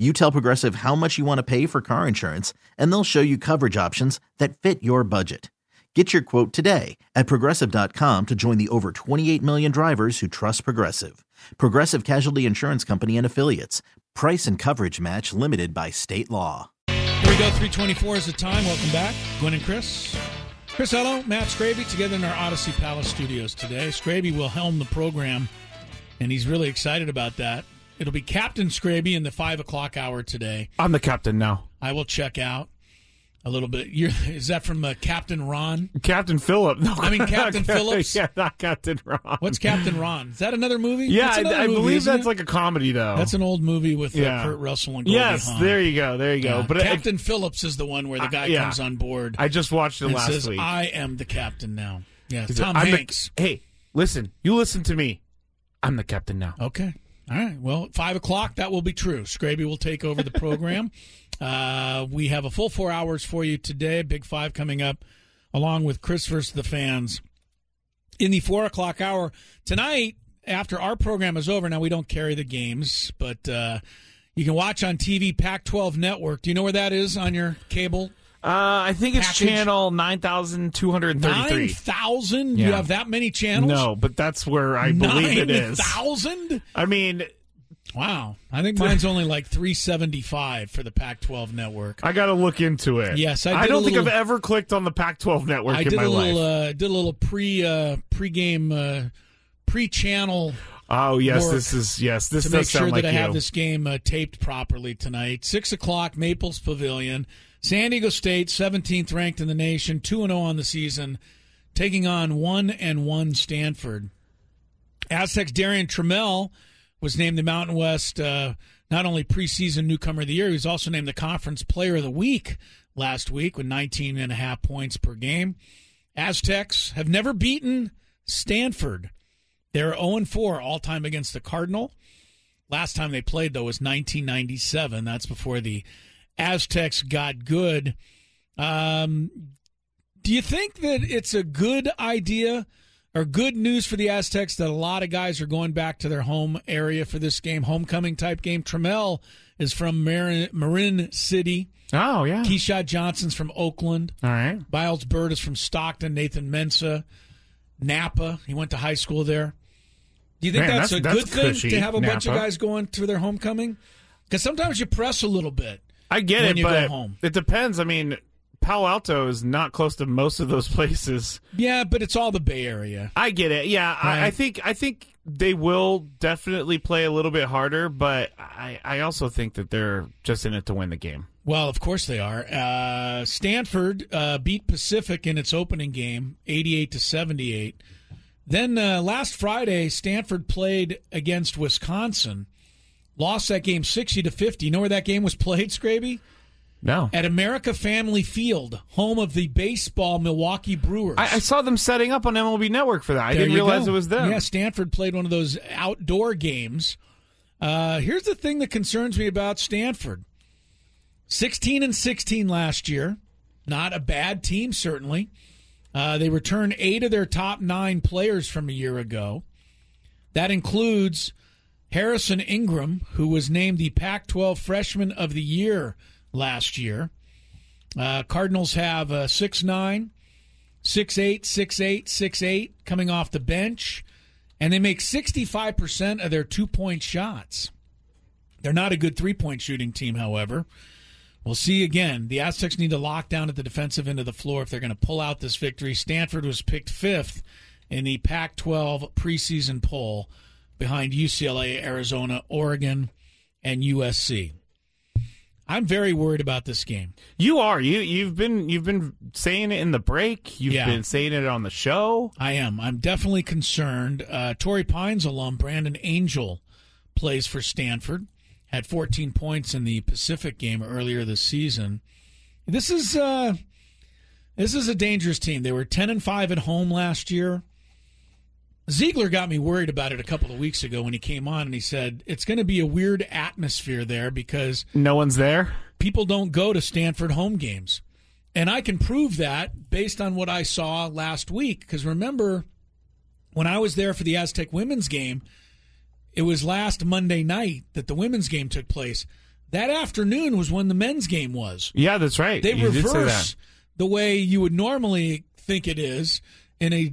You tell Progressive how much you want to pay for car insurance, and they'll show you coverage options that fit your budget. Get your quote today at progressive.com to join the over 28 million drivers who trust Progressive. Progressive Casualty Insurance Company and Affiliates. Price and coverage match limited by state law. Here we go. 324 is the time. Welcome back. Gwynn and Chris. Chris Ello, Matt Scraby together in our Audacy Palace studios today. Scraby will helm the program, and he's really excited about that. It'll be Captain Scraby in the 5 o'clock hour today. I'm the captain now. I will check out a little bit. You're, is that from uh, Captain Ron? Captain Philip. No, I mean Captain Phillips. yeah, not Captain Ron. What's Captain Ron? Is that another movie? Yeah, That's I, I movie, believe that's it? like a comedy though. That's an old movie with uh, Yeah. Kurt Russell and Goldie yes. Hawn. There you go. There you go. Yeah. But I- Captain Phillips is the one where the guy yeah. comes on board I, just watched it and last says, week. "I am the captain now." Yeah, Tom "I'm the- Hanks. hey, listen. You listen to me. I'm the captain now. Okay. All right. Well, five o'clock, that will be true. Scraby will take over the program. uh, we have a full four hours for you today. Big five coming up, along with Chris versus the fans in the four o'clock hour tonight. After our program is over, now we don't carry the games, but uh, you can watch on TV Pac-12 Network. Do you know where that is on your cable? Uh, I think it's Package. channel nine thousand two hundred Nine thirty-three. thousand. You Yeah. have that many channels? No, but that's where I believe it Nine is. thousand. I mean, Wow. I think mine's only like 375 for the Pac 12 network. I got to look into it. Yes, I I don't think I've ever clicked on the Pac-12 network I in did my a little life. uh, did a little pre uh, pre-game uh, pre-channel oh yes, this is yes. This to make sure like that I you. have this game uh, taped properly tonight. Six o'clock, Maples Pavilion, San Diego State, 17th ranked in the nation, two and zero on the season, taking on one and one Stanford. Aztecs Darrion Trammell was named the Mountain West uh, not only preseason newcomer of the year, he was also named the conference player of the week last week with 19 and a half points per game. Aztecs have never beaten Stanford. They're 0 4 all time against the Cardinal. Last time they played, though, was 1997. That's before the Aztecs got good. Um, do you think that it's a good idea or good news for the Aztecs that a lot of guys are going back to their home area for this game, homecoming type game? Trammell is from Marin, Marin City. oh yeah. Keshad Johnson's from Oakland. All right. Biles Bird is from Stockton. Nathan Mensah, Napa. He went to high school there. Do you think Man, that's, that's- a that's good thing cushy, to have a bunch of guys going to their homecoming? Because sometimes you press a little bit. I get it, but it depends. I mean, Palo Alto is not close to most of those places. Yeah, but it's all the Bay Area. I get it. Yeah, Right. I, I think I think they will definitely play a little bit harder, but I, I also think that they're just in it to win the game. Well, of course they are. Uh, Stanford uh, beat Pacific in its opening game, eighty-eight to seventy-eight. Then uh, last Friday, Stanford played against Wisconsin, lost that game sixty to fifty. You know where that game was played, Scraby? No, At America Family Field, home of the baseball Milwaukee Brewers. I, I saw them setting up on MLB Network for that. I There didn't realize go. it was them. Yeah, Stanford played one of those outdoor games. Uh, here's the thing that concerns me about Stanford: sixteen and sixteen last year, not a bad team certainly. Uh, they returned eight of their top nine players from a year ago. That includes Harrison Ingram, who was named the Pac-12 Freshman of the Year last year. Uh, Cardinals have uh, six nine. Six eight, six eight, six eight coming off the bench, and they make 65% of their two point shots. They're not a good three point shooting team, however. We'll see again. The Aztecs need to lock down at the defensive end of the floor if they're going to pull out this victory. Stanford was picked fifth in the Pac 12 preseason poll behind UCLA, Arizona, Oregon, and USC. I'm very worried about this game. You are. You you've been you've been saying it in the break. You've Yeah. been saying it on the show. I am. I'm definitely concerned. Uh, Torrey Pines alum Brandon Angel plays for Stanford. Had 14 points in the Pacific game earlier this season. This is uh, this is a dangerous team. They were 10 and five at home last year. Ziegler got me worried about it a couple of weeks ago when he came on and he said it's going to be a weird atmosphere there because No one's there. people don't go to Stanford home games. And I can prove that based on what I saw last week. Because remember, when I was there for the Aztec women's game, it was last Monday night that the women's game took place. That afternoon was when the men's game was. Yeah, that's right. They You reverse the way you would normally think it is in a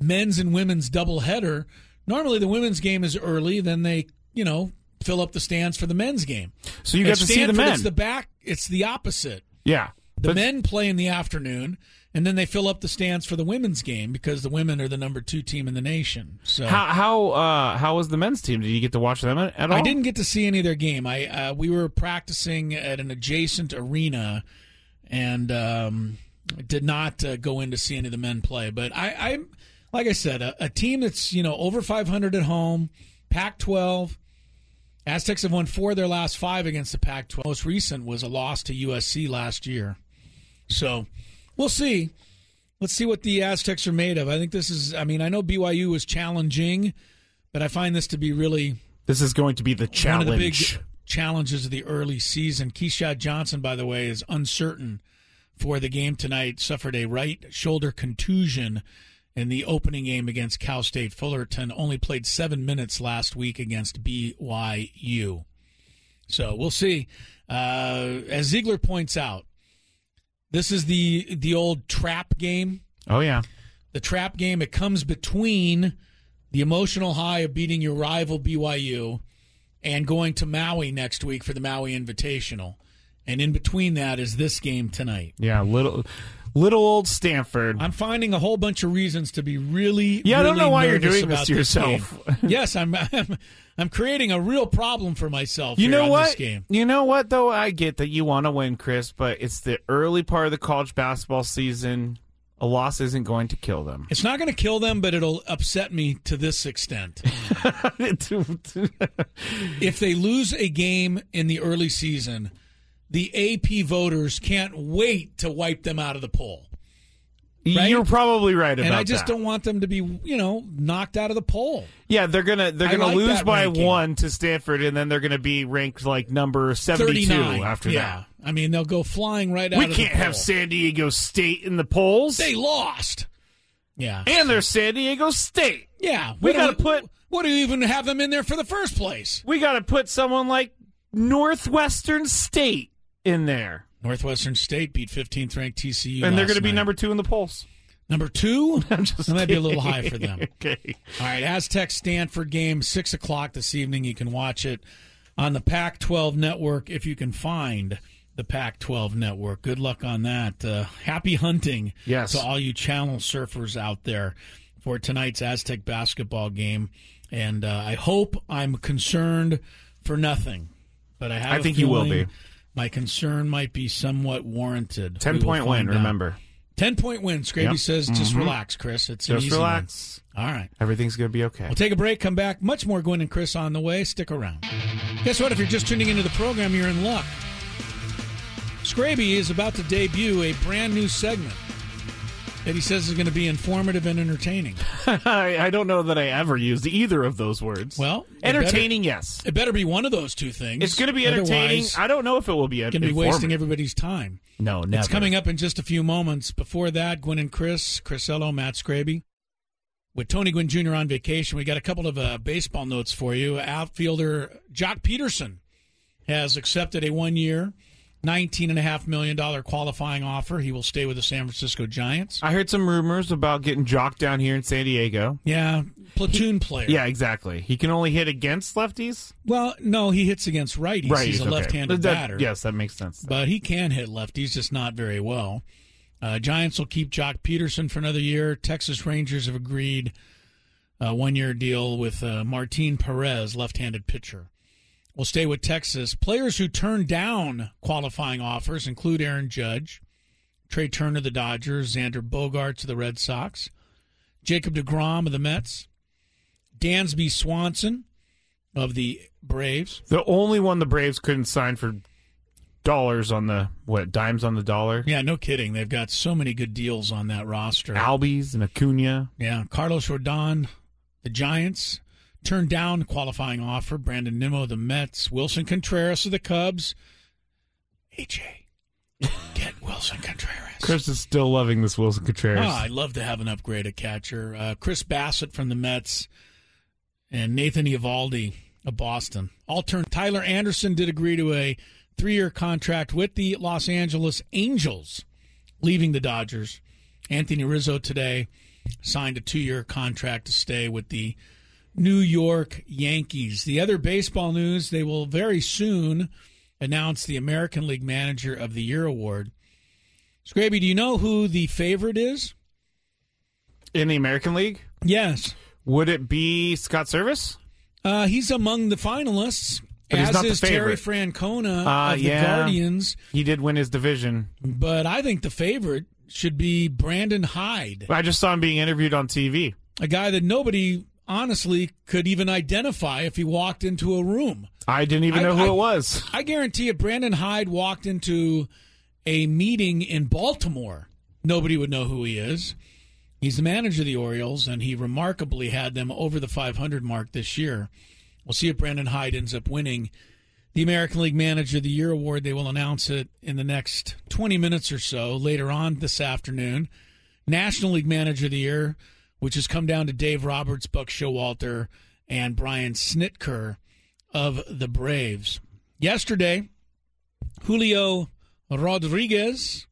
men's and women's doubleheader. Normally, the women's game is early, then they, you know, fill up the stands for the men's game. So you got to see the men. It's the back. It's the opposite. yeah, The men play in the afternoon, and then they fill up the stands for the women's game because the women are the number two team in the nation. So How how uh, how was the men's team? Did you get to watch them at, all? I didn't get to see any of their game. I uh, we were practicing at an adjacent arena, and um, did not uh, go in to see any of the men play. But I, I like I said, a, a team that's you know over 500 at home, Pac-12. Aztecs have won four of their last five against the Pac-12. Most recent was a loss to USC last year. So we'll see. Let's see what the Aztecs are made of. I think this is. I mean, I know BYU was challenging, but I find this to be really This is going to be the challenge. one of the big challenges of the early season. Keshad Johnson, by the way, is uncertain for the game tonight. Suffered a right shoulder contusion in the opening game against Cal State Fullerton. Only played seven minutes last week against BYU. So we'll see. Uh, as Ziegler points out, this is the the old trap game oh yeah, the trap game. It comes between the emotional high of beating your rival BYU and going to Maui next week for the Maui Invitational. And in between that is this game tonight. yeah. Little little old Stanford. I'm finding a whole bunch of reasons to be really. Yeah, I don't know why you're doing this to yourself. game. yes, I'm, I'm. I'm creating a real problem for myself. You know what? This game. You know what though? I get that you want to win, Chris, but it's the early part of the college basketball season. A loss isn't going to kill them. It's not going to kill them, but it'll upset me to this extent. if they lose a game in the early season, the AP voters can't wait to wipe them out of the poll. Right? You're probably right about And I just that. don't want them to be, you know, knocked out of the poll. Yeah, they're gonna they're I gonna like lose by ranking. one to Stanford, and then they're gonna be ranked like number seventy two after yeah. I mean, they'll go flying right out We of can't the poll. have San Diego State in the polls, They lost. Yeah. and they're San Diego State. yeah. we What gotta put- What do you even have them in there for the first place? We got to put someone like Northwestern State in there, Northwestern State beat 15th ranked TCU. and they're going to be number two in the polls. number two. I'm just That might be a little high for them. okay. All right, Aztec Stanford game, 6 o'clock this evening. You can watch it on the Pac 12 network if you can find the Pac 12 network. Good luck on that. Uh, happy hunting Yes. to all you channel surfers out there for tonight's Aztec basketball game. And uh, I hope I'm concerned for nothing, but I have I think you will be. My concern might be somewhat warranted. Ten point win. out. Remember, 10 point win. Scraby Yep. Mm-hmm. says, just relax, Chris. It's just relax. One. All right. Everything's going to be okay. We'll take a break, come back. Much more Gwynn and Chris on the way. Stick around. Guess what? If you're just tuning into the program, you're in luck. Scraby is about to debut a brand new segment that he says is going to be informative and entertaining. I, I don't know that I ever used either of those words. Well, entertaining, yes. It better be one of those two things. It's going to be entertaining. Otherwise, I don't know if it will be. going to be wasting everybody's time. No, never. It's coming up in just a few moments. Before that, Gwynn and Chris, Chrisello, Matt Scraby. With Tony Gwynn Jr. on vacation, we got a couple of uh, baseball notes for you. Outfielder Joc Pederson has accepted a one year, $19.5 million qualifying offer. He will stay with the San Francisco Giants. I heard some rumors about getting jocked down here in San Diego. Yeah, platoon player. Yeah, exactly. He can only hit against lefties. Well, no, he hits against righties. Right, He's a okay. left handed batter. Yes, that makes sense. but he can hit lefties, just not very well. Uh, Giants will keep Joc Pederson for another year. Texas Rangers have agreed a one year deal with uh, Martin Perez, left handed pitcher. Will stay with Texas. Players who turned down qualifying offers include Aaron Judge, Trea Turner of the Dodgers, Xander Bogaerts of the Red Sox, Jacob DeGrom of the Mets, Dansby Swanson of the Braves. The only one the Braves couldn't sign for dollars on the what dimes on the dollar. Yeah, no kidding. They've got so many good deals on that roster. Albies and Acuna. Yeah, Carlos Rodon, the Giants turned down qualifying offer. Brandon Nimmo, the Mets. Willson Contreras of the Cubs. AJ, get Willson Contreras. Chris is still loving this Willson Contreras. Oh, I'd love to have an upgraded catcher. Uh, Chris Bassitt from the Mets and Nathan Eovaldi of Boston. All turned. Tyler Anderson did agree to a three-year contract with the Los Angeles Angels, leaving the Dodgers. Anthony Rizzo today signed a two-year contract to stay with the New York Yankees. The other baseball news: they will very soon announce the American League Manager of the Year award. Scraby, do you know who the favorite is? In the American League? Yes. Would it be Scott Servais? Uh, he's among the finalists. But he's as not the is Terry. Francona Uh, of the yeah. Guardians. He did win his division. But I think the favorite should be Brandon Hyde, I just saw him being interviewed on TV. a guy that nobody honestly could even identify if he walked into a room. I didn't even I- know who I- it was. I guarantee if Brandon Hyde walked into a meeting in Baltimore, nobody would know who he is. He's the manager of the Orioles, and he remarkably had them over the 500 mark this year. We'll see if Brandon Hyde ends up winning the American League Manager of the Year award. They will announce it in the next 20 minutes or so later on this afternoon. National League Manager of the Year, which has come down to Dave Roberts, Buck Showalter, and Brian Snitker of the Braves. Yesterday, Julio Rodriguez,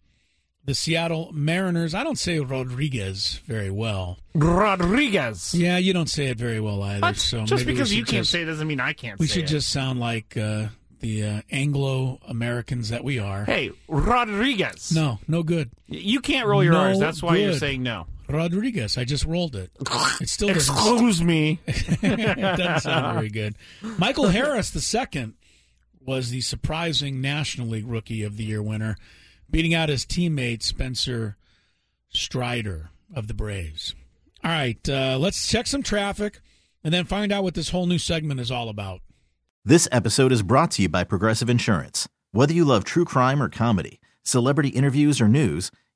the Seattle Mariners. I don't say Rodriguez very well. Rodriguez. Yeah, you don't say it very well either. What? So just because you can't just- say it doesn't mean I can't we should it. just sound like uh, the uh, Anglo Americans that we are. Hey, Rodriguez. No, no good. You can't roll your No R's. That's why you're saying no. Rodriguez. I just rolled it. It still doesn't. Excuse me. it doesn't sound very good. Michael Harris, the second, was the surprising National League Rookie of the Year winner, beating out his teammate Spencer Strider of the Braves. All right, uh, let's check some traffic and then find out what this whole new segment is all about. This episode is brought to you by Progressive Insurance. Whether you love true crime or comedy, celebrity interviews or news,